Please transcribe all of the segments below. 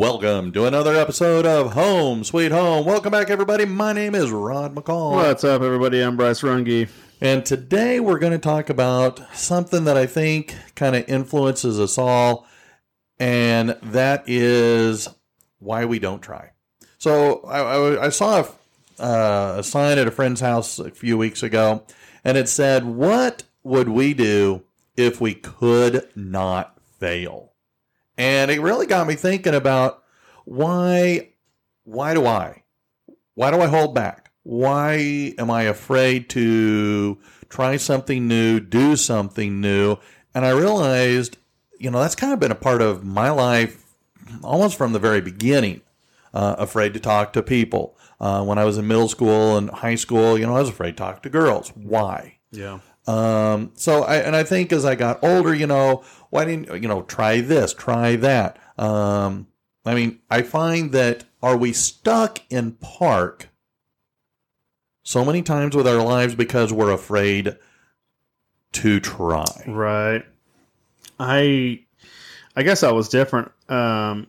Welcome to another episode of Home Sweet Home. Welcome back, everybody. My name is Rod McCall. What's up, everybody? I'm Bryce Runge. And today we're going to talk about something that I think kind of influences us all, and that is why we don't try. So I, I, I saw a, uh, a sign at a friend's house a few weeks ago, and it said, What would we do if we could not fail? And it really got me thinking about why why do I? Why do I hold back? Why am I afraid to try something new, do something new? And I realized, you know, that's kind of been a part of my life almost from the very beginning. Uh, afraid to talk to people. Uh, when I was in middle school and high school, you know, I was afraid to talk to girls. Why? Yeah. Um, so I and I think as I got older, you know, why didn't you know try this, try that? Um, I mean, I find that are we stuck in park so many times with our lives because we're afraid to try? Right. I I guess I was different um,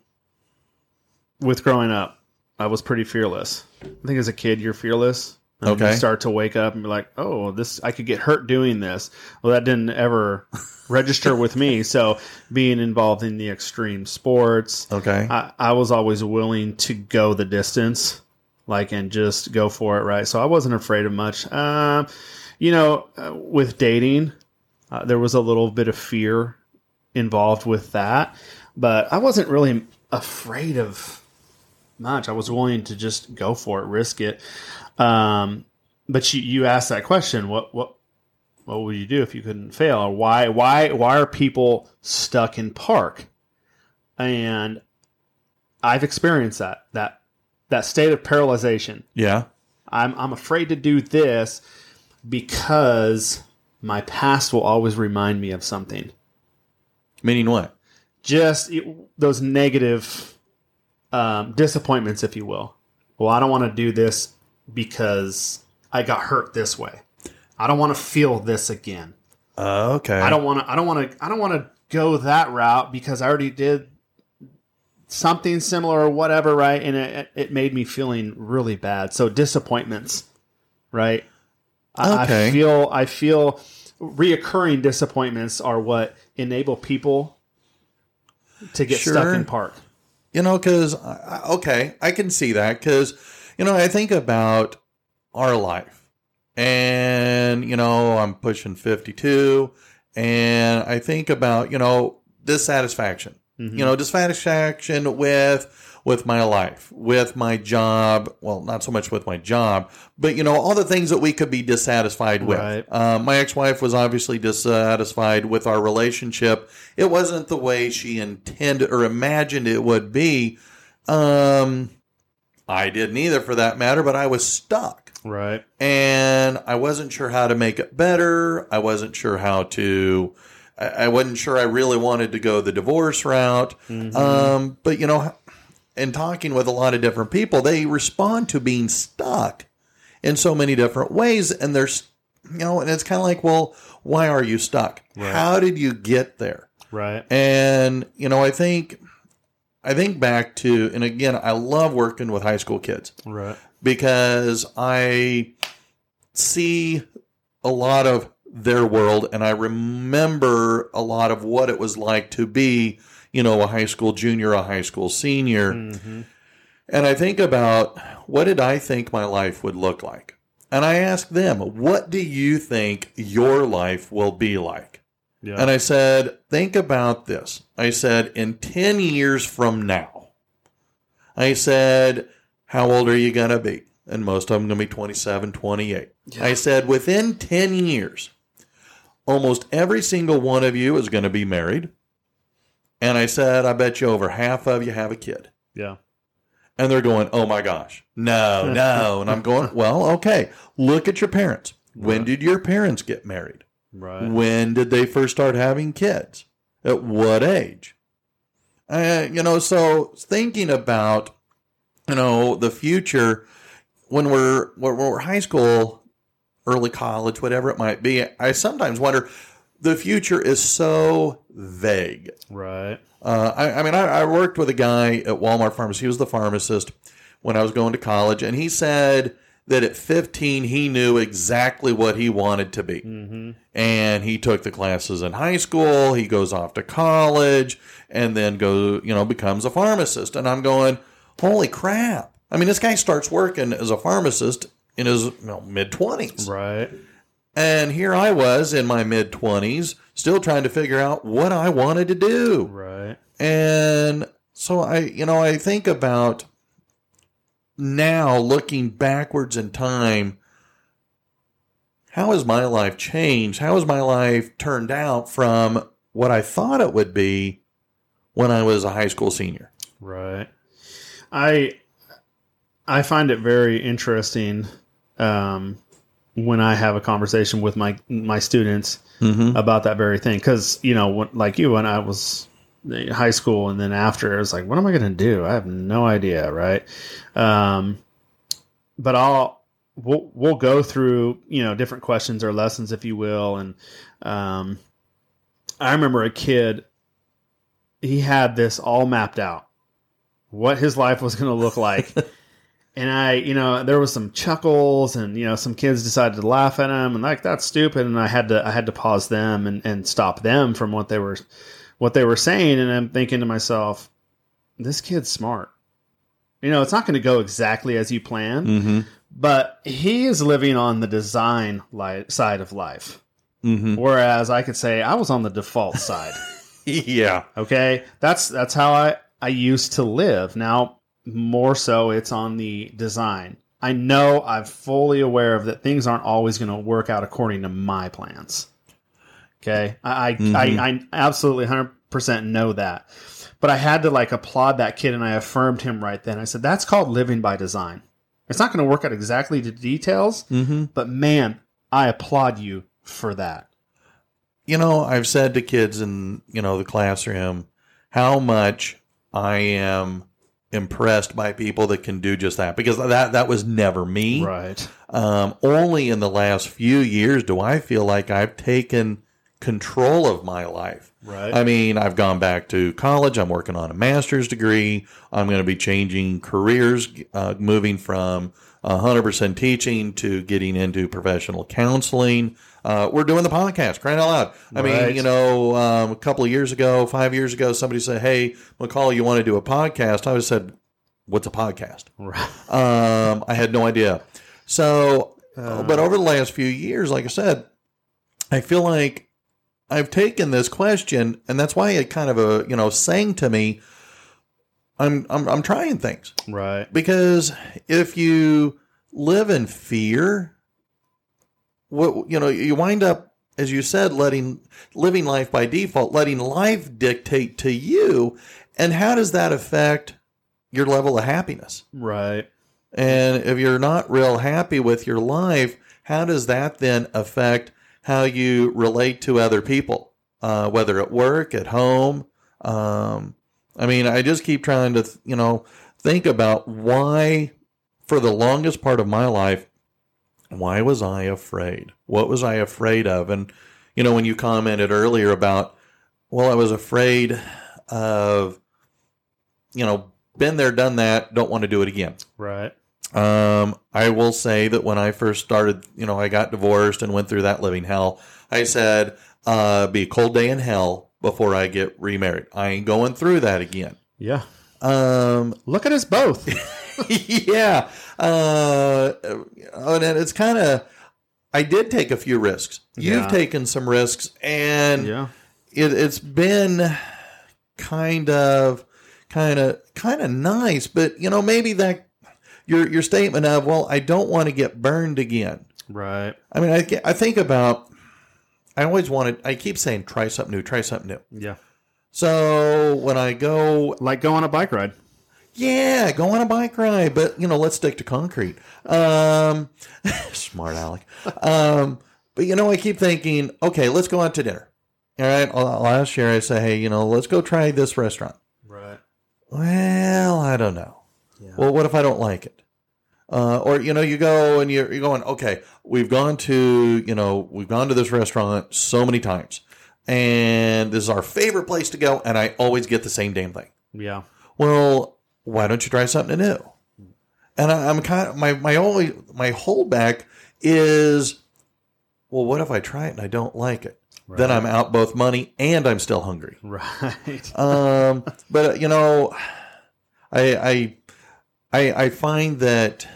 with growing up. I was pretty fearless. I think as a kid, you're fearless. And Okay. You start to wake up and be like, "Oh, this I could get hurt doing this." Well, that didn't ever register with me. So, being involved in the extreme sports, Okay. I, I was always willing to go the distance, like and just go for it, right? So I wasn't afraid of much. Um, you know, uh, with dating, uh, there was a little bit of fear involved with that, but I wasn't really afraid of much. I was willing to just go for it, risk it. Um, but you you asked that question, what what what would you do if you couldn't fail? Or why why why are people stuck in park? And I've experienced that that that state of paralyzation. yeah. I'm I'm afraid to do this because my past will always remind me of something. Meaning what? Just it- those negative um, disappointments, if you will. Well, I don't want to do this because I got hurt this way. I don't want to feel this again. Uh, okay. I don't want to. I don't want to. I don't want to go that route because I already did something similar or whatever, right? And it, it made me feeling really bad. So disappointments, right? I, Okay. I feel. I feel reoccurring disappointments are what enable people to get stuck in park. You know, because okay, I can see that because you know I think about our life, and you know I'm pushing fifty two, and I think about you know dissatisfaction, Mm-hmm. you know dissatisfaction with with my life, with my job. Well, not so much with my job, but you know all the things that we could be dissatisfied with. Right. Uh, my ex-wife was obviously dissatisfied with our relationship. It wasn't the way she intended or imagined it would be. Um, I didn't either, for that matter. But I was stuck, Right. and I wasn't sure how to make it better. I wasn't sure how to. I I wasn't sure I really wanted to go the divorce route. Um, but you know, in talking with a lot of different people, they respond to being stuck in so many different ways. And there's, you know, and it's kind of like, well, why are you stuck? How did you get there? Right. And, you know, I think, I think back to, and again, I love working with high school kids Right. because I see a lot of their world and I remember a lot of what it was like to be, you know, a high school junior, a high school senior. Mm-hmm. And I think about what did I think my life would look like? And I ask them, what do you think your life will be like? Yeah. And I said, think about this. I said, in 10 years from now, I said, how old are you going to be? And most of them going to be 27, 28. I said, within 10 years, almost every single one of you is going to be married. And I said, I bet you over half of you have a kid. yeah. And they're going, oh my gosh, no, no. And I'm going, well, okay, look at your parents. When did your parents get married? Right. When did they first start having kids? At what age? Uh, you know, so thinking about, you know, the future when we're when we're high school, early college, whatever it might be, I sometimes wonder the future is so vague. Right. Uh, I, I mean, I, I worked with a guy at Walmart Pharmacy. He was the pharmacist when I was going to college, and he said that at 15 he knew exactly what he wanted to be. Mm-hmm. And he took the classes in high school. He goes off to college, and then go, you know, becomes a pharmacist. And I'm going, holy crap! I mean, this guy starts working as a pharmacist in his you know, mid 20s. Right. And here I was in my mid 20s, still trying to figure out what I wanted to do. Right. And so I, you know, I think about now looking backwards in time, how has my life changed? How has my life turned out from what I thought it would be when I was a high school senior? Right. I I find it very interesting um, when I have a conversation with my my students Mm-hmm. about that very thing because you know when, like you when I was high school and then after I was like what am I going to do I have no idea right um, but I'll we'll we'll go through you know different questions or lessons if you will and um, I remember a kid he had this all mapped out what his life was going to look like and I, you know, there was some chuckles, and you know, some kids decided to laugh at him, and like that's stupid. And I had to, I had to pause them and, and stop them from what they were, what they were saying. And I'm thinking to myself, this kid's smart. You know, it's not going to go exactly as you plan, Mm-hmm. but he is living on the design li- side of life, Mm-hmm. whereas I could say I was on the default side. Yeah. Okay, that's that's how I I used to live. Now more so, it's on the design. I know I'm fully aware of that things aren't always going to work out according to my plans. Okay, I I, Mhm. I, I absolutely hundred percent know that, but I had to like applaud that kid and I affirmed him right then. I said that's called living by design. It's not going to work out exactly the details, Mm-hmm. but man, I applaud you for that. you know, I've said to kids in, you know, the classroom how much I am impressed by people that can do just that because that that was never me. Right. Um, only in the last few years do I feel like I've taken control of my life. Right. I mean, I've gone back to college. I'm working on a master's degree. I'm going to be changing careers, uh, moving from 100% teaching to getting into professional counseling. Uh, we're doing the podcast, crying out loud. I Right. mean, you know, um, a couple of years ago, five years ago, somebody said, Hey, McCall, you want to do a podcast? I said, What's a podcast? right. Um, I had no idea. So, Uh. but over the last few years, like I said, I feel like I've taken this question, and that's why it kind of a you know saying to me, I'm I'm I'm trying things Right. because if you live in fear, what you know you wind up as you said letting living life by default, letting life dictate to you, and how does that affect your level of happiness? Right. And if you're not real happy with your life, how does that then affect how you relate to other people, uh, whether at work, at home? Um, I mean, I just keep trying to, you know, think about why, for the longest part of my life, why was I afraid? What was I afraid of? And, you know, when you commented earlier about, well, I was afraid of, you know, been there, done that, don't want to do it again. Right. Um, I will say that when I first started, you know, I got divorced and went through that living hell. I said, uh, be a cold day in hell before I get remarried. I ain't going through that again. Yeah. Um, Look at us both. yeah. Uh, and it's kind of, I did take a few risks. You've Yeah. taken some risks and yeah. it, it's been kind of kind of kind of nice but you know maybe that your your statement of well i don't want to get burned again Right. i mean i, I think about i always wanted i keep saying try something new try something new Yeah. so when i go Like go on a bike ride. yeah go on a bike ride but you know let's stick to concrete um smart alec um but you know i keep thinking okay let's go out to dinner all right last year i say hey you know let's go try this restaurant Right. Well, I don't know. Yeah. Well, what if I don't like it? Uh, or you know, you go and you're, you're going. Okay, we've gone to you know we've gone to this restaurant so many times. and this is our favorite place to go, and I always get the same damn thing. Yeah. Well, why don't you try something new? And I, I'm kind of my my only my holdback is, well, what if I try it and I don't like it? Then I'm out both money and I'm still hungry. Right. Um, but you know, I, I I I find that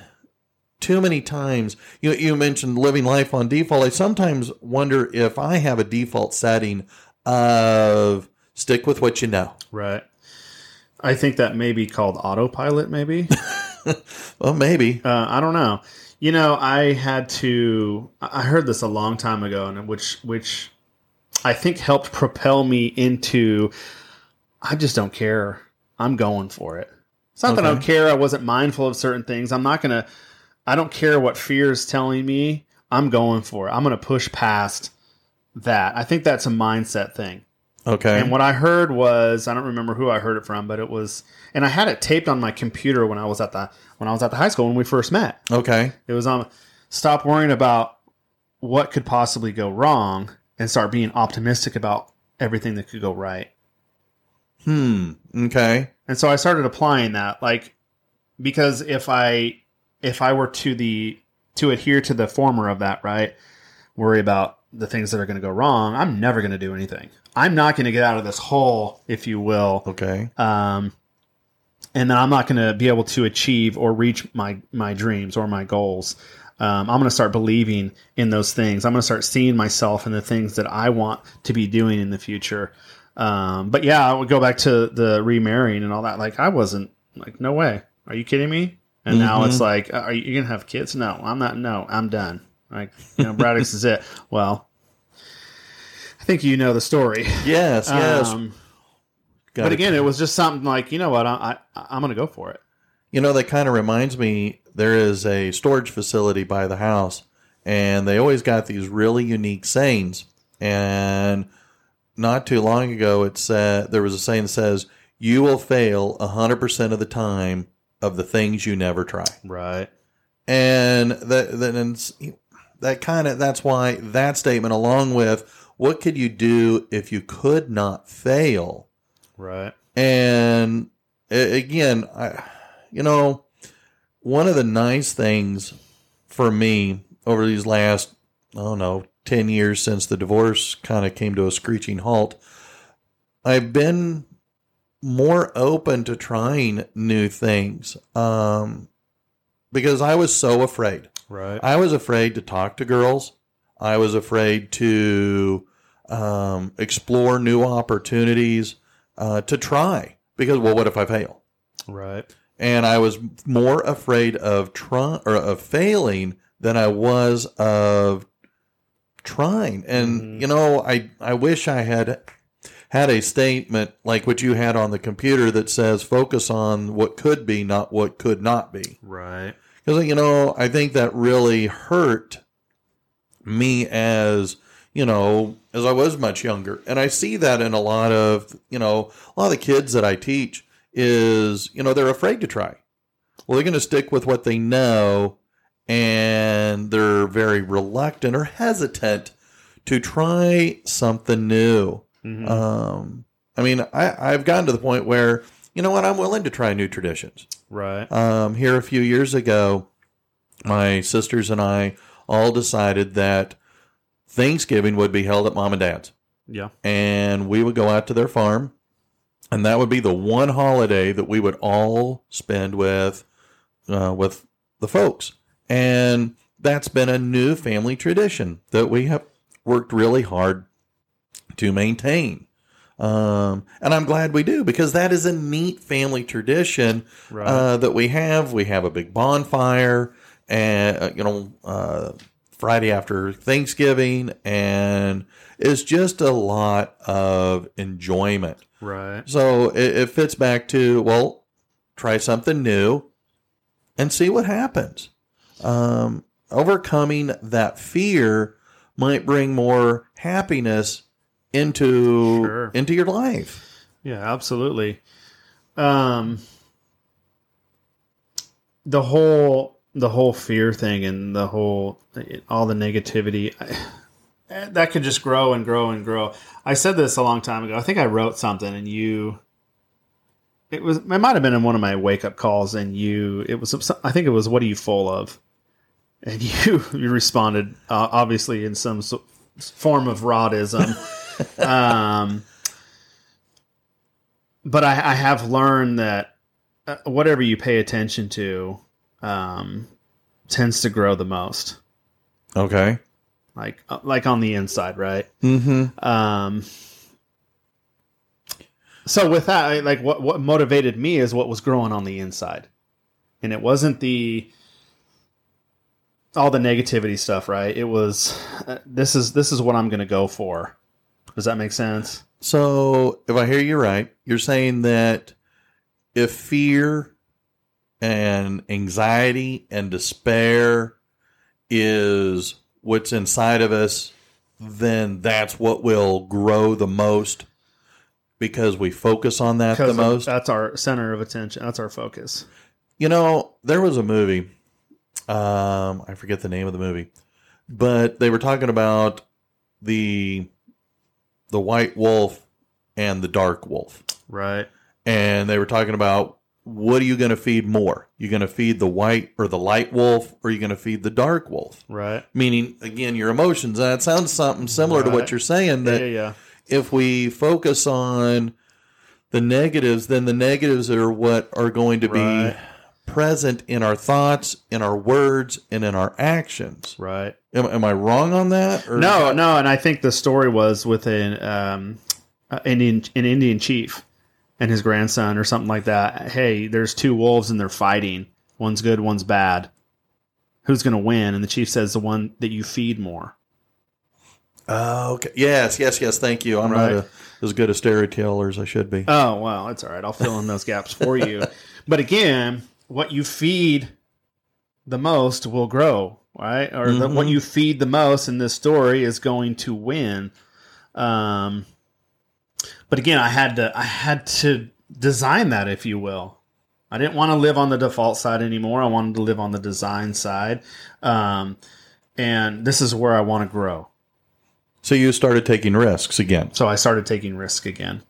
too many times you you mentioned living life on default. I sometimes wonder if I have a default setting of stick with what you know. right. I think that may be called autopilot, maybe. Well, maybe. Uh, I don't know. You know, I had to. I heard this a long time ago, and which which I think helped propel me into. I just don't care. I'm going for it. It's not that I don't care. I wasn't mindful of certain things. I'm not gonna. I don't care what fear is telling me. I'm going for it. I'm gonna push past that. I think that's a mindset thing. Okay. And what I heard was I don't remember who I heard it from, but it was and I had it taped on my computer when I was at the when I was at the high school when we first met. okay. It was on stop worrying about what could possibly go wrong and start being optimistic about everything that could go right. Hmm. Okay. And so I started applying that like because if I if I were to the to adhere to the former of that, right? Worry about the things that are going to go wrong, I'm never going to do anything. I'm not going to get out of this hole, if you will, Okay. um, and then I'm not going to be able to achieve or reach my my dreams or my goals. Um, I'm going to start believing in those things. I'm going to start seeing myself in the things that I want to be doing in the future. Um, but yeah, I would go back to the remarrying and all that. Like I wasn't like, no way. Are you kidding me? And now it's like, are you going to have kids? No, I'm not. No, I'm done. Like, you know, Braddock's is it. Well, I think you know the story. Yes. Yes. Um, but it. again, it was just something like, you know what, I, I I'm going to go for it. You know, that kind of reminds me there is a storage facility by the house, and they always got these really unique sayings. And not too long ago, it said there was a saying that says, You will fail 100% of the time of the things you never try. Right. And that, that, that kind of, that's why that statement, along with what could you do if you could not fail? Right. And again, I, you know, one of the nice things for me over these last, I don't know, 10 years since the divorce kind of came to a screeching halt, I've been more open to trying new things. Um, because I was so afraid. Right. I was afraid to talk to girls. I was afraid to um, explore new opportunities, uh, to try. Because, well, what if I fail? Right. And I was more afraid of try or of failing than I was of trying. And Mhm. you know, I I wish I had had a statement like what you had on the computer that says focus on what could be, not what could not be. Right. Because you know, I think that really hurt me as you know as I was much younger, and I see that in a lot of you know a lot of the kids that I teach is you know they're afraid to try. Well, they're going to stick with what they know, and they're very reluctant or hesitant to try something new. Mhm. Um, I mean, I, I've gotten to the point where you know what I'm willing to try new traditions right. um, here a few years ago, my sisters and I all decided that Thanksgiving would be held at mom and dad's. Yeah. And we would go out to their farm, and that would be the one holiday that we would all spend with uh, with the folks. And that's been a new family tradition that we have worked really hard to maintain. Um, and I'm glad we do because that is a neat family tradition Right. uh, that we have. We have a big bonfire, and uh, you know, uh, Friday after Thanksgiving, and it's just a lot of enjoyment. right. So it, it fits back to well, try something new, and see what happens. Um, overcoming that fear might bring more happiness into Sure. into your life. Yeah, absolutely. Um, the whole the whole fear thing and the whole all the negativity. I, that could just grow and grow and grow. I said this a long time ago. I think I wrote something and you it was it might have been in one of my wake up calls and you it was I think it was what are you full of? And you you responded uh, obviously in some so- form of rodism. um but I, I have learned that uh, whatever you pay attention to um, tends to grow the most. Okay. Like uh, like on the inside, right? Mm-hmm. Um, so with that, like what what motivated me is what was growing on the inside, and it wasn't the all the negativity stuff, right? It was uh, this is this is what I'm going to go for. Does that make sense? So, if I hear you right, you're saying that if fear and anxiety and despair is what's inside of us, then that's what will grow the most because we focus on that the most. that's our center of attention. That's our focus. You know, there was a movie. Um, I forget the name of the movie, but they were talking about the the white wolf and the dark wolf, Right. and they were talking about what are you going to feed more? You're going to feed the white or the light wolf, or you're you going to feed the dark wolf? Right. Meaning, again, your emotions. And that sounds something similar to what you're saying. That yeah, yeah. if we focus on the negatives, then the negatives are what are going to Right. Present in our thoughts, in our words, and in our actions. Right. Am, am I wrong on that? Or No, no, and I think the story was with an um, Indian an Indian chief and his grandson or something like that. Hey, there's two wolves and they're fighting. One's good, one's bad. Who's going to win? And the chief says the one that you feed more. Oh, okay. Yes, yes, yes. Thank you. I'm Right. not a, as good a storyteller as I should be. Oh, well, that's all right. I'll fill in those gaps for you. But again, what you feed the most will grow, right? Or the, what Mhm. you feed the most in this story is going to win. Um, but again, I had to I had to design that, if you will. I didn't want to live on the default side anymore. I wanted to live on the design side, um, and this is where I want to grow. So you started taking risks again. So I started taking risk again.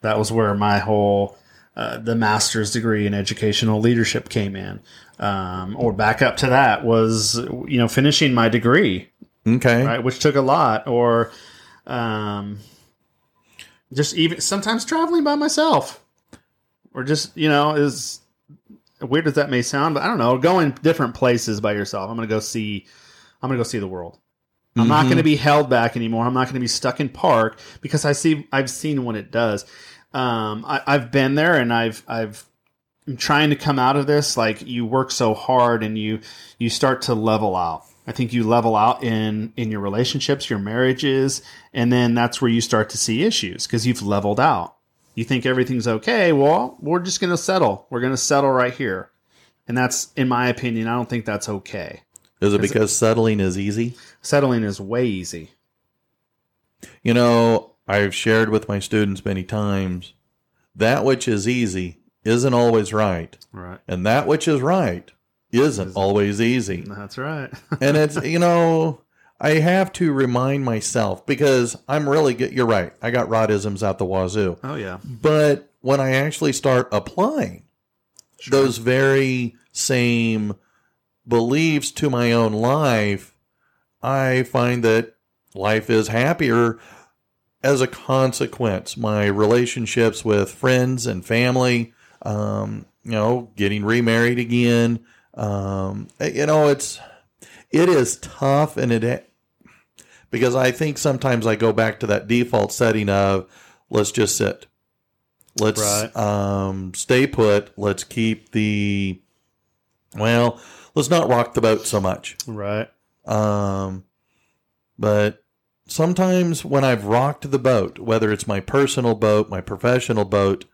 That was where my whole uh, the master's degree in educational leadership came in. Um, or back up to that was you know finishing my degree, Okay. right, which took a lot. Or um, just even sometimes traveling by myself, or just you know is weird as that may sound, but I don't know, going different places by yourself. I'm gonna go see. I'm gonna go see the world. I'm not Mhm. going to be held back anymore. I'm not going to be stuck in park because I see I've seen what it does. Um, I, I've been there and I've I've I'm trying to come out of this. Like you work so hard and you you start to level out. I think you level out in in your relationships, your marriages, and then that's where you start to see issues because you've leveled out. You think everything's okay. Well, we're just going to settle. We're going to settle right here, and that's, in my opinion, I don't think that's okay. Is it because settling is easy? Settling is way easy. You know, I've shared with my students many times that which is easy isn't always right, Right. and that which is right isn't Isn't. always easy. That's right. and it's you know I have to remind myself because I'm really good. You're right. I got rodisms out the wazoo, oh yeah. but when I actually start applying those very same beliefs to my own life, I find that life is happier as a consequence. My relationships with friends and family, um, you know, getting remarried again, um, you know, it's it is tough, and it because I think sometimes I go back to that default setting of let's just sit, let's Right. um, stay put, let's keep the well, let's not rock the boat so much. Right. Um, but sometimes when I've rocked the boat, whether it's my personal boat, my professional boat,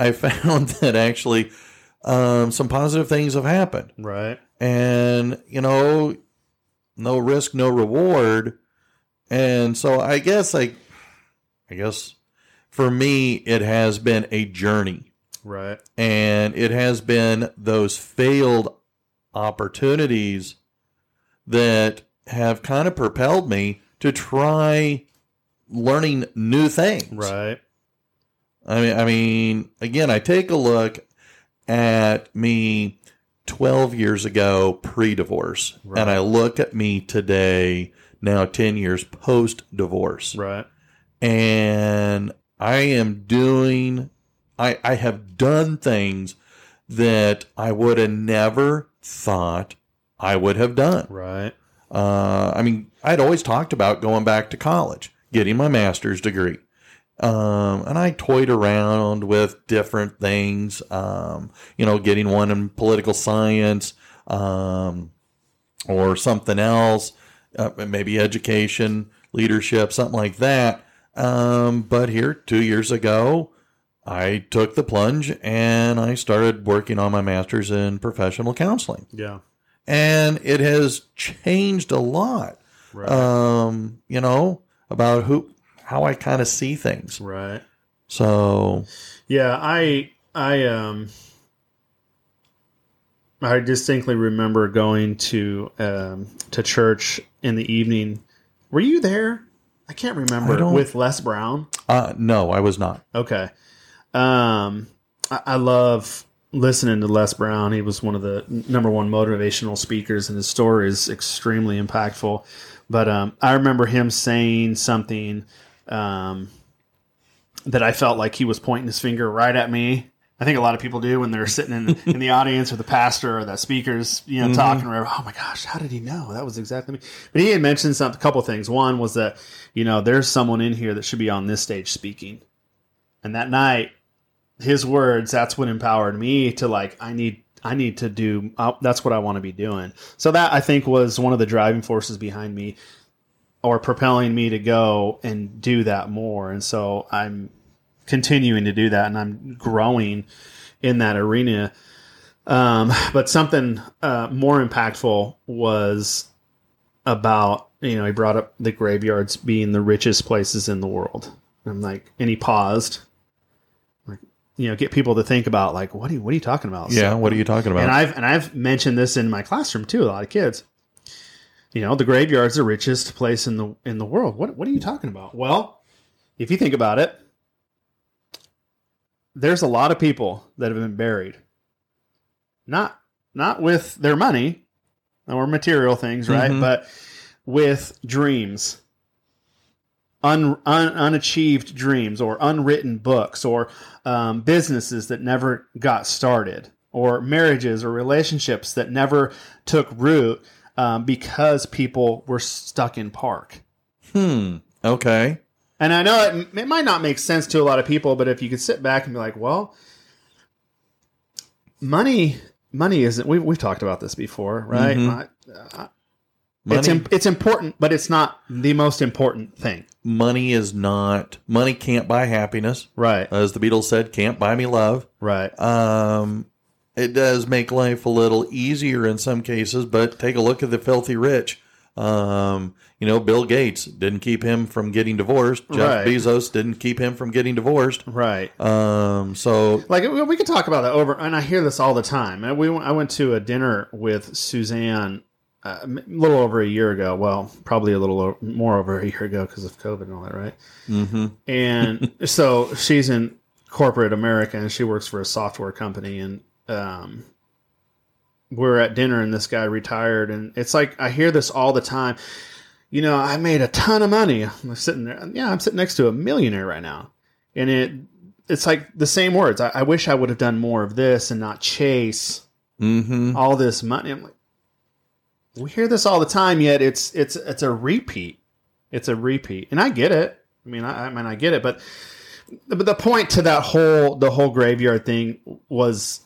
I found that actually um, some positive things have happened. Right. And, you know, no risk, no reward. And so I guess I, I guess for me, it has been a journey Right. and it has been those failed opportunities that have kind of propelled me to try learning new things. Right. I mean, I mean, again, I take a look at me 12 years ago pre-divorce, Right. and I look at me today, now 10 years post-divorce, Right. and I am doing, I, I have done things that I would have never thought I would have done. Right. Uh, I mean, I'd always talked about going back to college, getting my master's degree. Um, and I toyed around with different things, um, you know, getting one in political science, um, or something else, uh, maybe education, leadership, something like that. Um, but here, two years ago, I took the plunge and I started working on my master's in professional counseling Yeah. And it has changed a lot. Right. Um, you know about who, how I kind of see things. right. So Yeah, I I um I distinctly remember going to um to church in the evening. Were you there? I can't remember don't- with Les Brown. uh, no, I was not. Okay. Um I, I love listening to Les Brown. He was one of the number one motivational speakers and his story is extremely impactful. But um I remember him saying something um that I felt like he was pointing his finger right at me. I think a lot of people do when they're sitting in, in the audience or the pastor or the speakers, you know, talking or whatever. Oh my gosh, how did he know? That was exactly me. But he had mentioned some, a couple things. One was that, you know, there's someone in here that should be on this stage speaking. And that night, his words, that's what empowered me to like, I need, I need to do, uh, that's what I want to be doing. So that I think was one of the driving forces behind me or propelling me to go and do that more. And so I'm continuing to do that and I'm growing in that arena. Um, but something uh, more impactful was about, you know, he brought up the graveyards being the richest places in the world. I'm like, and he paused, you know, get people to think about like, what are you, what are you talking about? Yeah, what are you talking about? And I've and I've mentioned this in my classroom too. A lot of kids, you know, the graveyard's the richest place in the in the world. What what are you talking about? Well, if you think about it, there's a lot of people that have been buried, not not with their money or material things, right? Mhm. But with dreams. Un, un, unachieved dreams or unwritten books or um, businesses that never got started or marriages or relationships that never took root um, because people were stuck in park. hmm. Okay. And I know it, it might not make sense to a lot of people, but if you could sit back and be like, well, money, money isn't. We, we've talked about this before, right? Mhm. I- I- Money, it's im- it's important, but it's not the most important thing, money is not. Money can't buy happiness, right? as the Beatles said. Can't buy me love. Right. Um, it does make life a little easier in some cases, but take a look at the filthy rich. Um, you know, Bill Gates didn't keep him from getting divorced. Jeff Right. Bezos didn't keep him from getting divorced. Right. Um, so Like we we could talk about that over, and I hear this all the time. And we I went to a dinner with Suzanne uh, a little over a year ago. Well, probably a little o- more over a year ago because of COVID and all that, right? mhm. And so she's in corporate America and she works for a software company. And um, we're at dinner and this guy retired. And it's like, I hear this all the time. You know, I made a ton of money. I'm sitting there. Yeah, I'm sitting next to a millionaire right now. And it, it's like the same words. I, I wish I would have done more of this and not chase Mhm. all this money. I'm like, we hear this all the time, yet it's it's it's a repeat. It's a repeat, and I get it. I mean, I, I mean, I get it, but but the point to that whole the whole graveyard thing was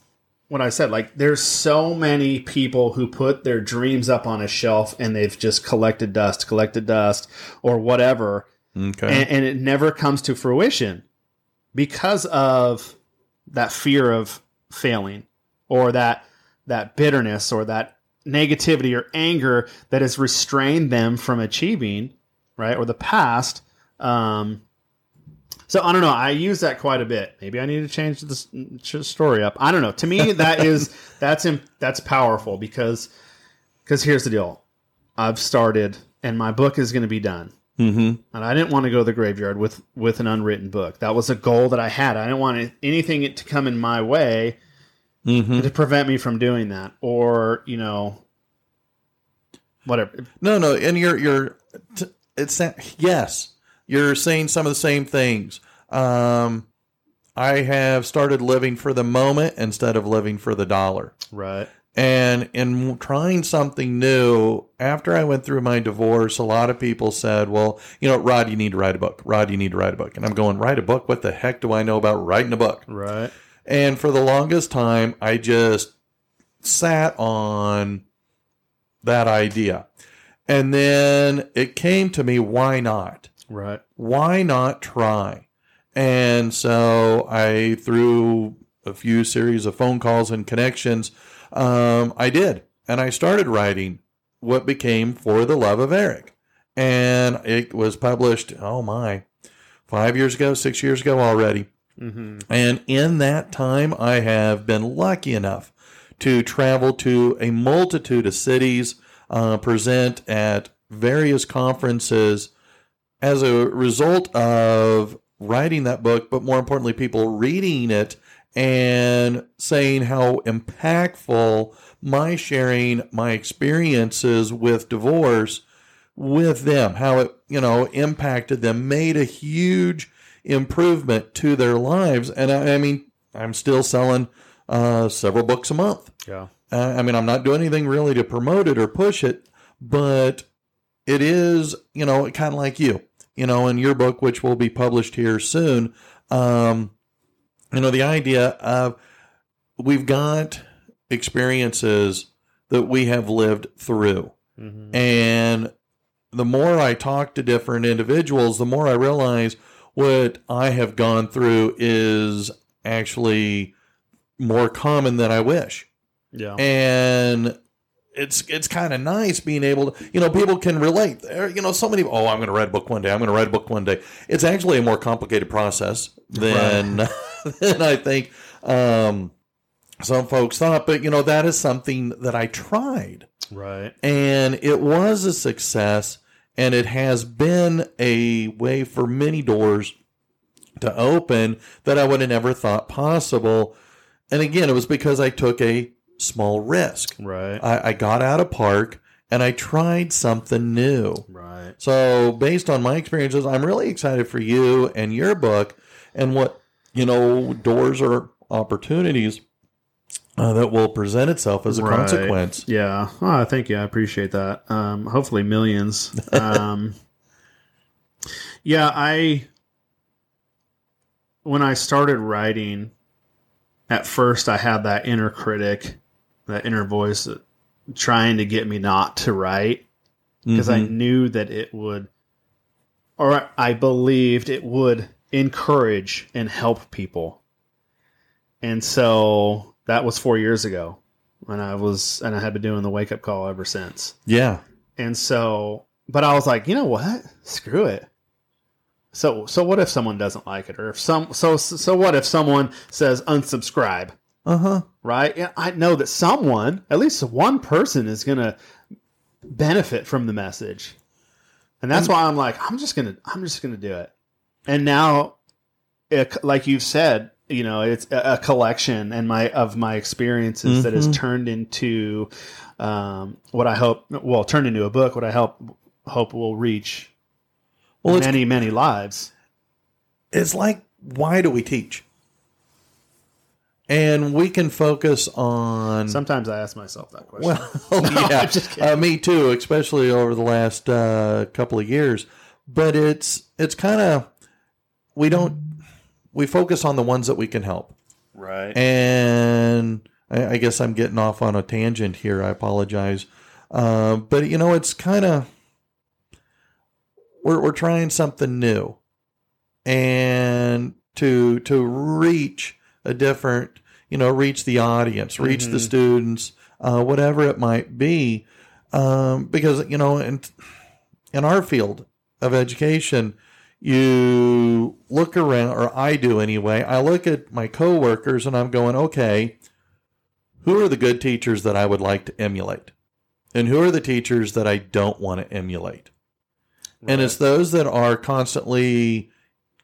what I said. Like, there's so many people who put their dreams up on a shelf and they've just collected dust, collected dust, or whatever, Okay. and, and it never comes to fruition because of that fear of failing or that that bitterness or that negativity or anger that has restrained them from achieving right or the past um so i don't know i use that quite a bit maybe i need to change this ch- story up i don't know to me that is that's im- that's powerful because because here's the deal i've started and my book is going to be done Mm-hmm. and I didn't want to go to the graveyard with with an unwritten book. That was a goal that I had. I didn't want anything to come in my way Mm-hmm. to prevent me from doing that, or you know, whatever. No, no, and you're you're it's that yes, you're saying some of the same things. Um, I have started living for the moment instead of living for the dollar. Right. And in trying something new, after I went through my divorce, a lot of people said, Well, you know, Rod, you need to write a book. Rod, you need to write a book. And I'm going, Write a book? What the heck do I know about writing a book? Right. And for the longest time, I just sat on that idea. And then it came to me, why not? Right. Why not try? And so I, through a few series of phone calls and connections, um, I did. And I started writing what became For the Love of Eric. And it was published, oh my, five years ago, six years ago already. Mm-hmm. And in that time, I have been lucky enough to travel to a multitude of cities, uh, present at various conferences as a result of writing that book, but more importantly, people reading it and saying how impactful my sharing my experiences with divorce with them, how it, you know, impacted them, made a huge improvement to their lives. And I, I mean, I'm still selling uh, several books a month. Yeah. Uh, I mean, I'm not doing anything really to promote it or push it, but it is, you know, kind of like you, you know, in your book, which will be published here soon. Um, you know, the idea of we've got experiences that we have lived through. Mm-hmm. And the more I talk to different individuals, the more I realize what I have gone through is actually more common than I wish. Yeah. And it's it's kind of nice being able to, you know, people can relate. There, you know, so many. Oh, I'm going to write a book one day. I'm going to write a book one day. It's actually a more complicated process than than I think um, some folks thought. But you know, that is something that I tried right. and it was a success and it has been a way for many doors to open that I would have never thought possible. And again, it was because I took a small risk. Right. I, I got out of park and I tried something new. right. So, based on my experiences, I'm really excited for you and your book and what, you know, doors or opportunities uh, that will present itself as a Right. consequence. Yeah. Oh, thank you. I appreciate that. Um, hopefully millions. Um, yeah, I when I started writing, at first I had that inner critic, that inner voice that- trying to get me not to write because I Mhm. knew that it would, or I believed it would encourage and help people. And so that was four years ago when I was, and I had been doing the wake up call ever since. yeah. And so, but I was like, you know what? Screw it. So, so what if someone doesn't like it, or if some, so, so what if someone says unsubscribe? Uh huh. right? Yeah, I know that someone, at least one person, is going to benefit from the message, and that's why I'm like, I'm just gonna, I'm just gonna do it. And now, it, like you've said, you know, it's a, collection and my of my experiences that has Mhm. turned into um, what I hope, well, turned into a book. What I hope hope will reach Well, many, many lives. it's like, why do we teach? And we can focus on. Sometimes I ask myself that question. well, yeah, just kidding. uh, me too, especially over the last uh, couple of years. But it's it's kind of we don't we focus on the ones that we can help. right. and I, I guess I'm getting off on a tangent here. I apologize, uh, but you know, it's kind of we're we're trying something new, and to to reach a different, you know, reach the audience, reach the Mhm. students, uh, whatever it might be, um, because you know, in in our field of education, you look around, or I do anyway. I look at my coworkers and I'm going, okay, who are the good teachers that I would like to emulate? And who are the teachers that I don't want to emulate? And it's those that are constantly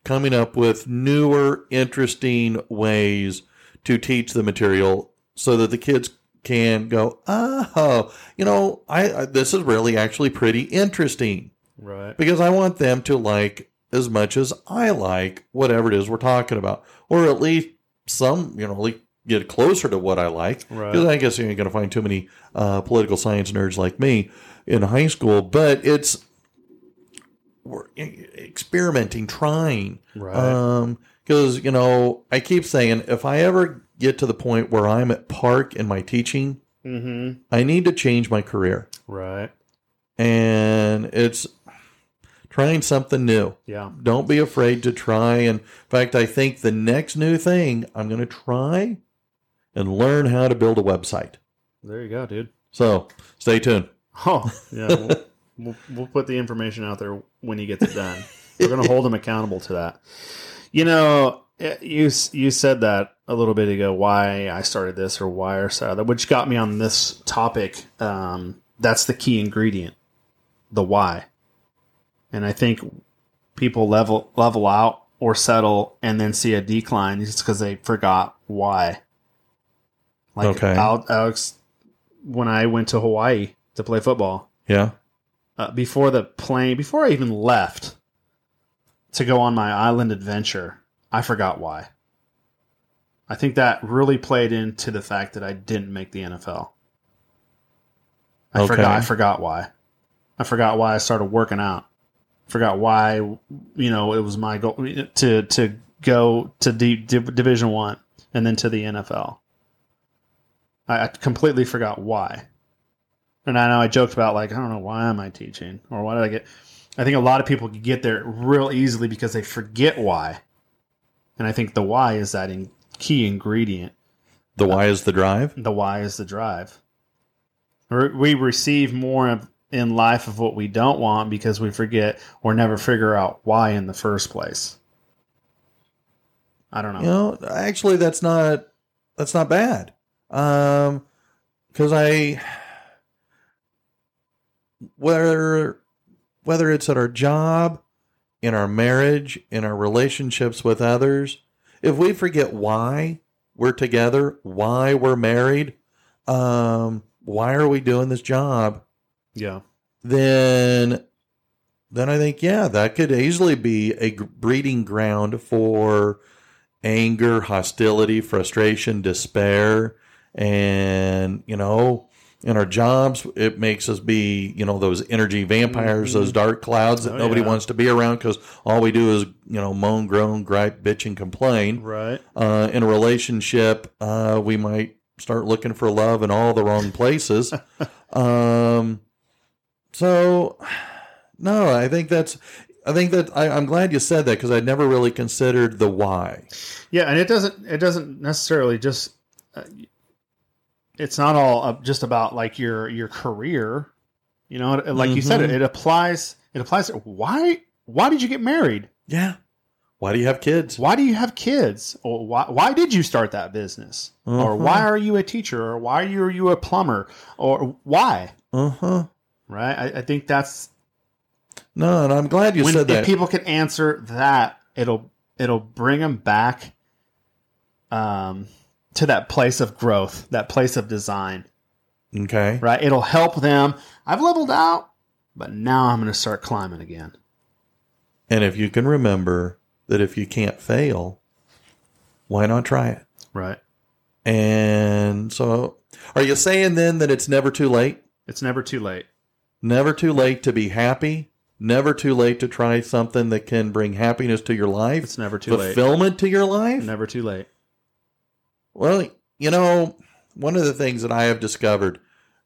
coming up with newer, interesting ways to teach the material so that the kids can go, oh, you know, I, I this is really actually pretty interesting right. because I want them to like as much as I like whatever it is we're talking about, or at least some, you know, least get closer to what I like. Right. Because I guess you ain't going to find too many uh, political science nerds like me in high school, but it's we're experimenting, trying. Right. Um, because you know, I keep saying if I ever get to the point where I'm at park in my teaching, mm-hmm. I need to change my career, Right. and it's trying something new. Yeah. Don't be afraid to try. And in fact, I think the next new thing I'm going to try and learn how to build a website. There you go, dude. So stay tuned. Oh, yeah. We'll, we'll, we'll put the information out there when he gets it done. We're going to hold him accountable to that. You know, eh, you you said that a little bit ago. Why I started this or why I started that, which got me on this topic. Um, that's the key ingredient, the why. And I think people level level out or settle and then see a decline just because they forgot why. Like Okay. Alex, when I went to Hawaii to play football, Yeah. uh, before the plane, before I even left to go on my island adventure, I forgot why. I think that really played into the fact that I didn't make the NFL. I Okay. forgot. I forgot why. I forgot why I started working out. Forgot why you know it was my goal to to go to D, Div- Division One and then to the NFL. I, I completely forgot why. And I know I joked about like I don't know why am I teaching or why did I get. I think a lot of people get there real easily because they forget why. And I think the why is that in, key ingredient. The why is the drive. The why is the drive. We receive more of, in life of what we don't want because we forget or never figure out why in the first place. I don't know. You know, actually, that's not that's not bad. Um, because I whether whether it's at our job, in our marriage, in our relationships with others, if we forget why we're together, why we're married, um, why are we doing this job, Yeah. then then I think yeah, that could easily be a breeding ground for anger, hostility, frustration, despair, and you know, in our jobs, it makes us be you know those energy vampires, those dark clouds that Oh, nobody yeah. wants to be around because all we do is you know moan, groan, gripe, bitch, and complain. Right. Uh, in a relationship, uh, we might start looking for love in all the wrong places. um, so, no, I think that's. I think that I, I'm glad you said that because I'd never really considered the why. Yeah, and it doesn't it doesn't necessarily just uh, it's not all just about like your your career. You know, like you said, it, Mhm. it applies. It applies. Why why did you get married? Yeah. Why do you have kids? Why do you have kids? Or why why did you start that business? Or Uh-huh. why are you a teacher? Or why are you, are you a plumber? Or why? Uh huh. Right. I, I think that's No, and I'm glad you when said if that. people can answer that, it'll it'll bring them back um, to that place of growth, that place of design. okay. Right? It'll help them. I've leveled out, but now I'm going to start climbing again. And if you can remember that if you can't fail, why not try it? Right? And so, are you saying then that it's never too late? It's never too late. Never too late to be happy. Never too late to try something that can bring happiness to your life, It's never too late. fulfillment to your life. Never too late. Well, you know, one of the things that I have discovered,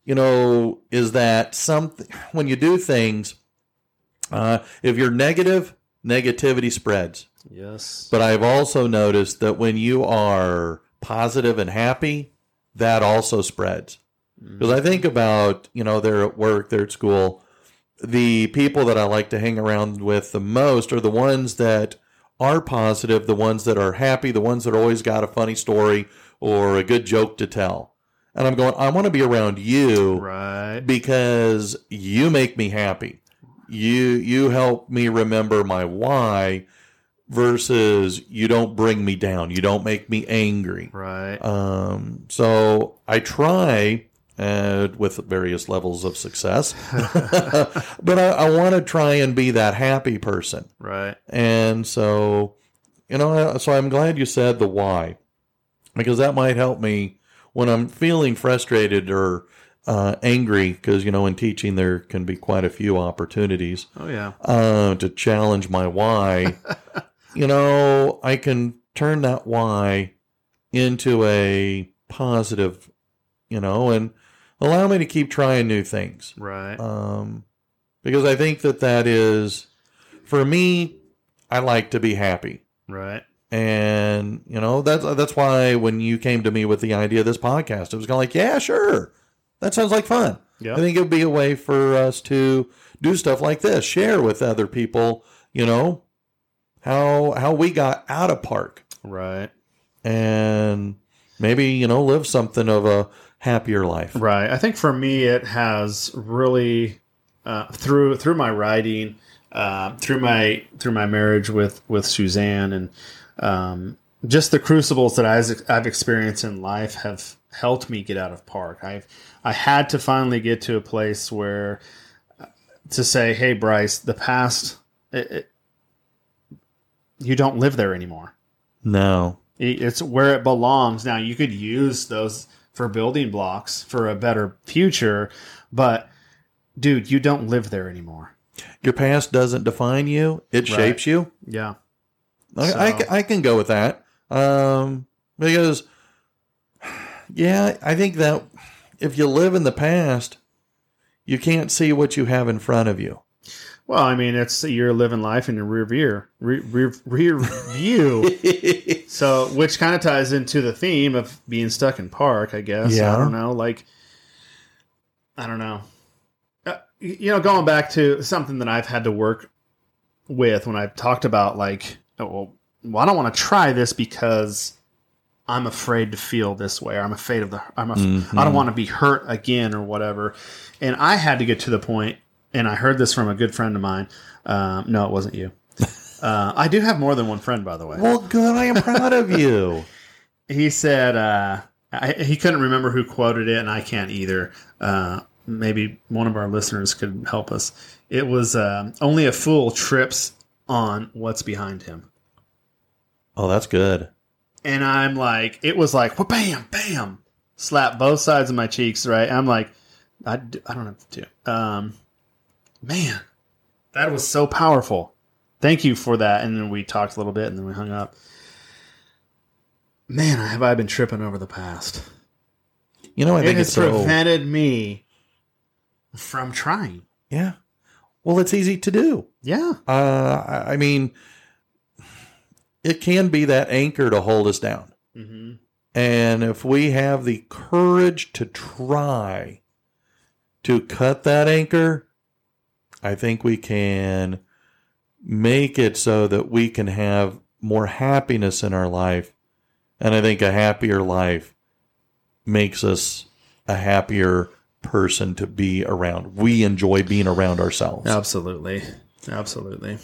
you know, is that some when you do things, uh, if you're negative, negativity spreads. Yes. But I've also noticed that when you are positive and happy, that also spreads. Because I think about, you know, they're at work, they're at school. The people that I like to hang around with the most are the ones that are positive, the ones that are happy, the ones that always got a funny story or a good joke to tell. And I'm going, I want to be around you right. because you make me happy. you you help me remember my why versus you don't bring me down. You don't make me angry. Right. Um, so I try uh, with various levels of success, but I, I want to try and be that happy person. right. And so, you know, so I'm glad you said the why, because that might help me when I'm feeling frustrated or uh, angry. Because you know, in teaching there can be quite a few opportunities Oh yeah. uh, to challenge my why. you know, I can turn that why into a positive, you know, and allow me to keep trying new things Right. um, because I think that that is, for me, I like to be happy, right. and you know that's that's why when you came to me with the idea of this podcast, it was kind of like, yeah, sure, that sounds like fun. Yeah. I think it would be a way for us to do stuff like this, share with other people, you know, how how we got out of park, Right. and maybe you know live something of a happier life. Right. I think for me, it has really uh, through through my writing, uh, through my through my marriage with with Suzanne, and um, just the crucibles that I've, I've experienced in life have helped me get out of park. I've I had to finally get to a place where uh, to say, "Hey, Bryce, the past." It, it, you don't live there anymore. No, It's where it belongs. Now you could use those for building blocks for a better future, but dude, you don't live there anymore. your past doesn't define you; it Right. shapes you. Yeah. I, I, So- ca- I can go with that. Um, because, yeah, I think that if you live in the past, you can't see what you have in front of you. Well, I mean, it's you're living life in your rear view, rear, rear, rear view. So, which kind of ties into the theme of being stuck in park, I guess. Yeah. I don't know. Like, I don't know. Uh, you know, going back to something that I've had to work with when I've talked about, like, oh, well, well I don't want to try this because I'm afraid to feel this way. Or I'm afraid of the. I'm. Af- Mm-hmm. I don't want to be hurt again or whatever. And I had to get to the point, and I heard this from a good friend of mine. Um, no, it wasn't you. Uh, I do have more than one friend, by the way well, good. I am proud of you. he said uh, I, he couldn't remember who quoted it, and I can't either. Uh, maybe one of our listeners could help us. It was um only a fool trips on what's behind him, Oh, that's good. and I'm like, it was like, well, bam, bam, slap both sides of my cheeks. Right? I'm like, I, I don't have to. Um, man, that was so powerful. Thank you for that. And then we talked a little bit, and then we hung up. Man, have I been tripping over the past? You know, I it think it's so. prevented me from trying. Yeah. Well, it's easy to do. Yeah, Uh, I I mean, it can be that anchor to hold us down. mm-hmm. And if we have the courage to try to cut that anchor, I think we can make it so that we can have more happiness in our life. And I think a happier life makes us a happier person to be around. We enjoy being around ourselves. absolutely, absolutely.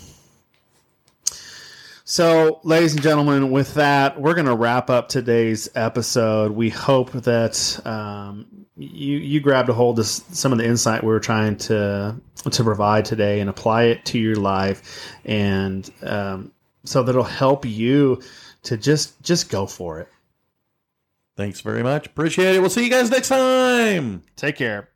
So, ladies and gentlemen, with that, we're going to wrap up today's episode. We hope that um, you you grabbed a hold of some of the insight we were trying to to provide today and apply it to your life, and um, so that'll help you to just just go for it. Thanks very much. Appreciate it. We'll see you guys next time. Take care.